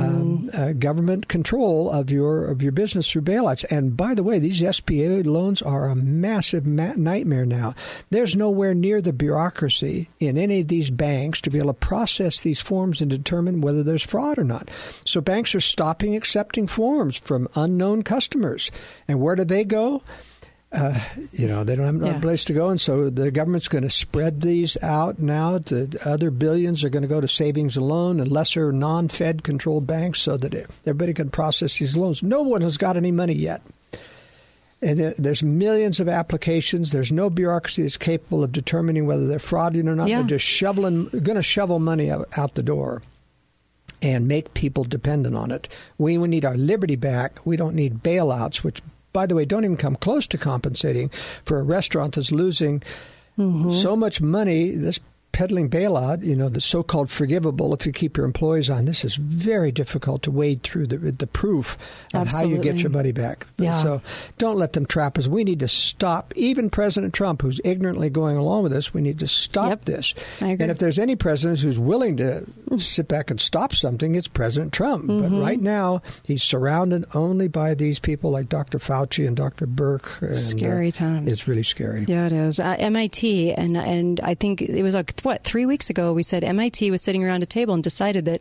um, uh, government control of your of your business through bailouts. And by the way, these SBA loans are a massive ma- nightmare now. There's nowhere near the bureaucracy in any of these banks to be able to process these forms and determine whether there's fraud or not. So banks are stopping accepting forms from unknown customers. And where do they go? Uh, you know, they don't have no Yeah. place to go, and so the government's going to spread these out now. To other billions are going to go to savings and loan and lesser non-Fed controlled banks, so that everybody can process these loans. No one has got any money yet. And there's millions of applications. There's no bureaucracy that's capable of determining whether they're fraudulent or not. Yeah. They're just shoveling, going to shovel money out, out the door and make people dependent on it. We, we need our liberty back. We don't need bailouts, which, by the way, don't even come close to compensating for a restaurant that's losing mm-hmm. so much money. This peddling bailout, you know, the so-called forgivable if you keep your employees on. This is very difficult to wade through the the proof of how you get your money back. Yeah. So don't let them trap us. We need to stop. Even President Trump, who's ignorantly going along with this, we need to stop this. I agree. And if there's any president who's willing to sit back and stop something, it's President Trump. But Mhm. right now, he's surrounded only by these people like Dr. Fauci and Dr. Burke. And, uh, Scary times. It's really scary. Yeah, it is. Uh, MIT, and and I think it was like what three weeks ago we said MIT was sitting around a table and decided that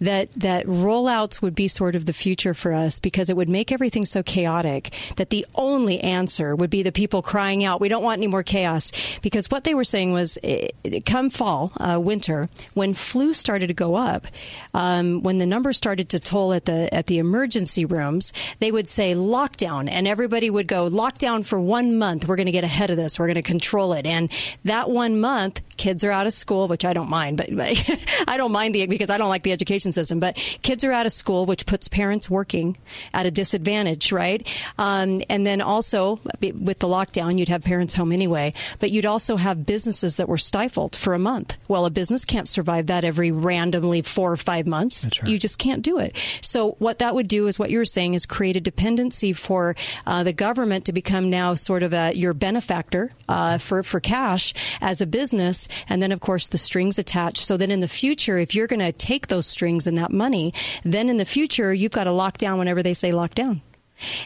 that that rollouts would be sort of the future for us because it would make everything so chaotic that the only answer would be the people crying out, "We don't want any more chaos." Because what they were saying was, eh, come fall, uh, winter, when flu started to go up, um, when the numbers started to toll at the at the emergency rooms, they would say lockdown, and everybody would go lockdown for one month. We're going to get ahead of this. We're going to control it, and that one month, kids are out of school, which I don't mind, but, but I don't mind the because I don't like the education system. But kids are out of school, which puts parents working at a disadvantage, right? Um, and then also with the lockdown, you'd have parents home anyway, but you'd also have businesses that were stifled for a month. Well, a business can't survive that every randomly four or five months. You just can't do it. So what that would do is what you were saying is create a dependency for uh, the government to become now sort of a, your benefactor uh, for for cash as a business, and then of course the strings attached. So that in the future, if you're going to take those strings and that money, then in the future you've got to lock down whenever they say lock down.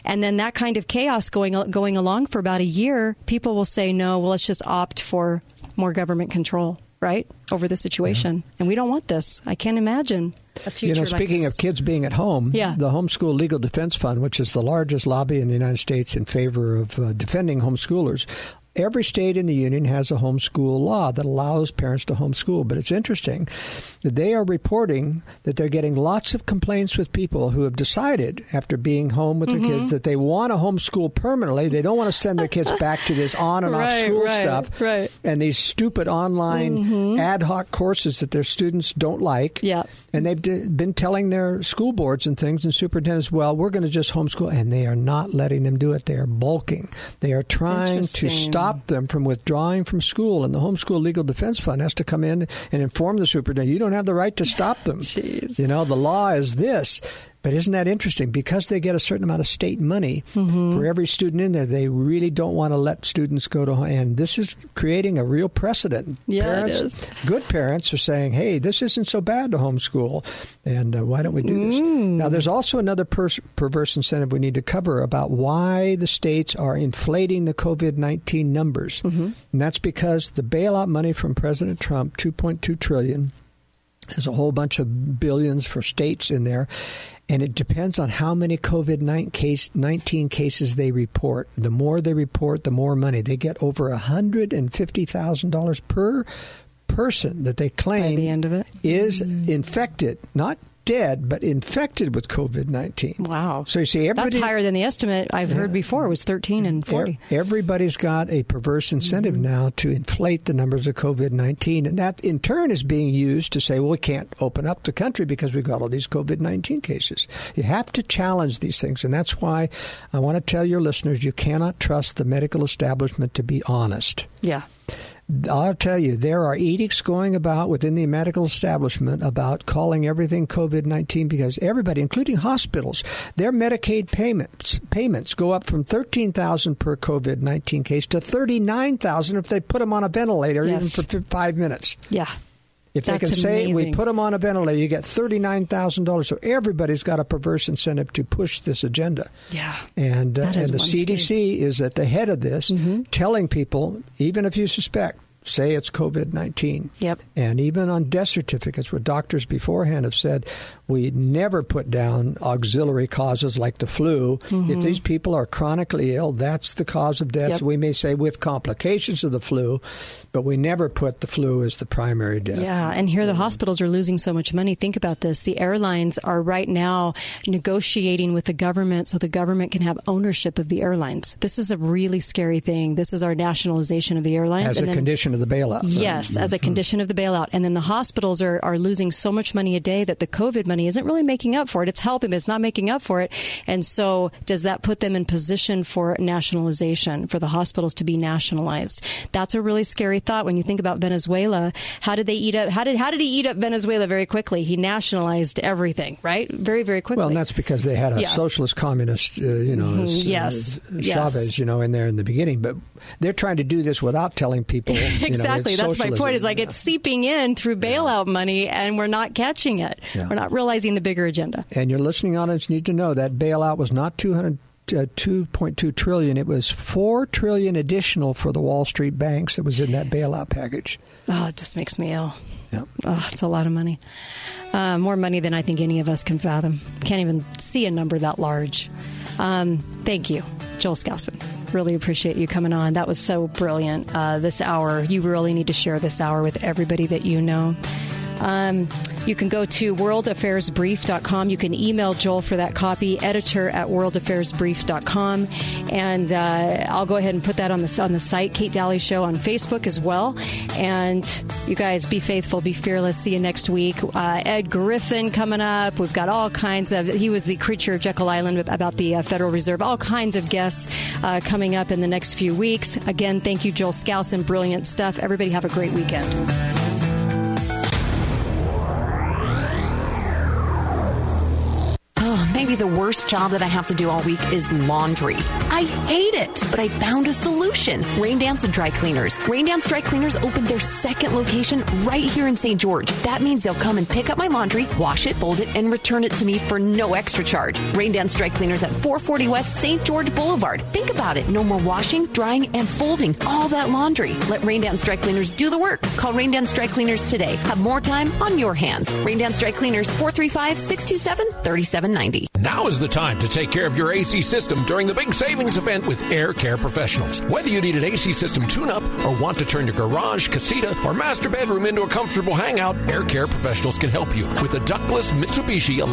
And then that kind of chaos going going along for about a year, people will say, no, well, let's just opt for more government control. right, over the situation. And we don't want this. I can't imagine a future. You know, speaking this. of kids being at home, Yeah. the Homeschool Legal Defense Fund, which is the largest lobby in the United States in favor of uh, defending homeschoolers, every state in the union has a homeschool law that allows parents to homeschool. But it's interesting that they are reporting that they're getting lots of complaints with people who have decided, after being home with Mhm. their kids, that they want to homeschool permanently. They don't want to send their kids back to this on and off school right, stuff right. and these stupid online Mhm. ad hoc courses that their students don't like. Yeah. And they've d- been telling their school boards and things and superintendents, well, we're going to just homeschool. And they are not letting them do it. They are bulking. They are trying to Interesting. Stop them from withdrawing from school. And the Homeschool Legal Defense Fund has to come in and inform the superintendent, you don't have the right to stop them. Jeez. You know, the law is this. But isn't that interesting? Because they get a certain amount of state money for every student in there, they really don't want to let students go to and this is creating a real precedent. Yeah, it parents, is. Good parents are saying, "Hey, this isn't so bad to homeschool, and uh, why don't we do this?" Mm. Now, there's also another pers- perverse incentive we need to cover about why the states are inflating the COVID nineteen numbers, Mm-hmm. and that's because the bailout money from President Trump, two point two trillion. There's a whole bunch of billions for states in there, and it depends on how many COVID 19 cases they report. The more they report, the more money. They get over $150,000 per person that they claim the end of it. is infected, not dead, but infected with COVID 19. Wow. So you see, everybody. That's higher than the estimate I've heard before. It was 13 and 40. E- Everybody's got a perverse incentive Mm-hmm. now to inflate the numbers of COVID 19. And that in turn is being used to say, well, we can't open up the country because we've got all these COVID 19 cases. You have to challenge these things. And that's why I want to tell your listeners you cannot trust the medical establishment to be honest. Yeah. I'll tell you, there are edicts going about within the medical establishment about calling everything COVID nineteen because everybody, including hospitals, their Medicaid payments payments go up from thirteen thousand per COVID nineteen case to thirty nine thousand if they put them on a ventilator Yes. even for five minutes. Yeah. If they can say we put them on a ventilator, you get thirty nine thousand dollars. So everybody's got a perverse incentive to push this agenda. Yeah. And, uh, and the CDC is at the head of this, telling people, even if you suspect, say it's COVID 19. Yep. And even on death certificates, where doctors beforehand have said, we never put down auxiliary causes like the flu. Mhm. If these people are chronically ill, that's the cause of death. Yep. We may say with complications of the flu, but we never put the flu as the primary death. Yeah, and here the mm-hmm. hospitals are losing so much money. Think about this. The airlines are right now negotiating with the government so the government can have ownership of the airlines. This is a really scary thing. This is our nationalization of the airlines. As and a then- condition of the bailout. Yes, as a mm-hmm. condition of the bailout. And then the hospitals are, are losing so much money a day that the COVID money isn't really making up for it. It's helping, but it's not making up for it. And so does that put them in position for nationalization, for the hospitals to be nationalized? That's a really scary thought when you think about Venezuela. How did they eat up, how did, how did he eat up Venezuela very quickly? He nationalized everything, right? Very, very quickly. Well, and that's because they had a Yeah. socialist communist, uh, you know, Mhm. Yes. uh, Yes. Chavez, you know, in there in the beginning. But they're trying to do this without telling people. you know, exactly. That's my point. Is like it's seeping in through bailout money, and we're not catching it. Yeah. We're not realizing the bigger agenda. And your listening audience need to know that bailout was not 200. Uh, 2.2 trillion it was 4 trillion additional for the wall street banks that was in that bailout package Oh, it just makes me ill. Yeah. Oh, it's a lot of money. Uh, more money than I think any of us can fathom. Can't even see a number that large. Um, thank you, Joel Skousen. Really appreciate you coming on. That was so brilliant. Uh, this hour, you really need to share this hour with everybody that you know. Um, you can go to worldaffairsbrief.com. You can email Joel for that copy, editor at worldaffairsbrief.com. And uh, I'll go ahead and put that on the, on the site, Kate Dalley Show on Facebook as well. And you guys be faithful, be fearless. See you next week. Uh, Ed Griffin coming up. We've got all kinds of, he was the creature of Jekyll Island about the uh, Federal Reserve. All kinds of guests uh, coming up in the next few weeks. Again, thank you, Joel Skousen. Brilliant stuff. Everybody have a great weekend. The worst job that I have to do all week is laundry. I hate it, but I found a solution. Rain Dance Dry Cleaners. Rain Dance Dry Cleaners opened their second location right here in St. George. That means they'll come and pick up my laundry, wash it, fold it, and return it to me for no extra charge. Rain Dance Dry Cleaners at 440 West St. George Boulevard. Think about it. No more washing, drying, and folding all that laundry. Let Rain Dance Dry Cleaners do the work. Call Rain Dance Dry Cleaners today. Have more time on your hands. Rain Dance Dry Cleaners 435 627 3790. Now is the time to take care of your AC system during the big savings event with Air Care Professionals. Whether you need an AC system tune up or want to turn your garage, casita, or master bedroom into a comfortable hangout, Air Care Professionals can help you with a ductless Mitsubishi electric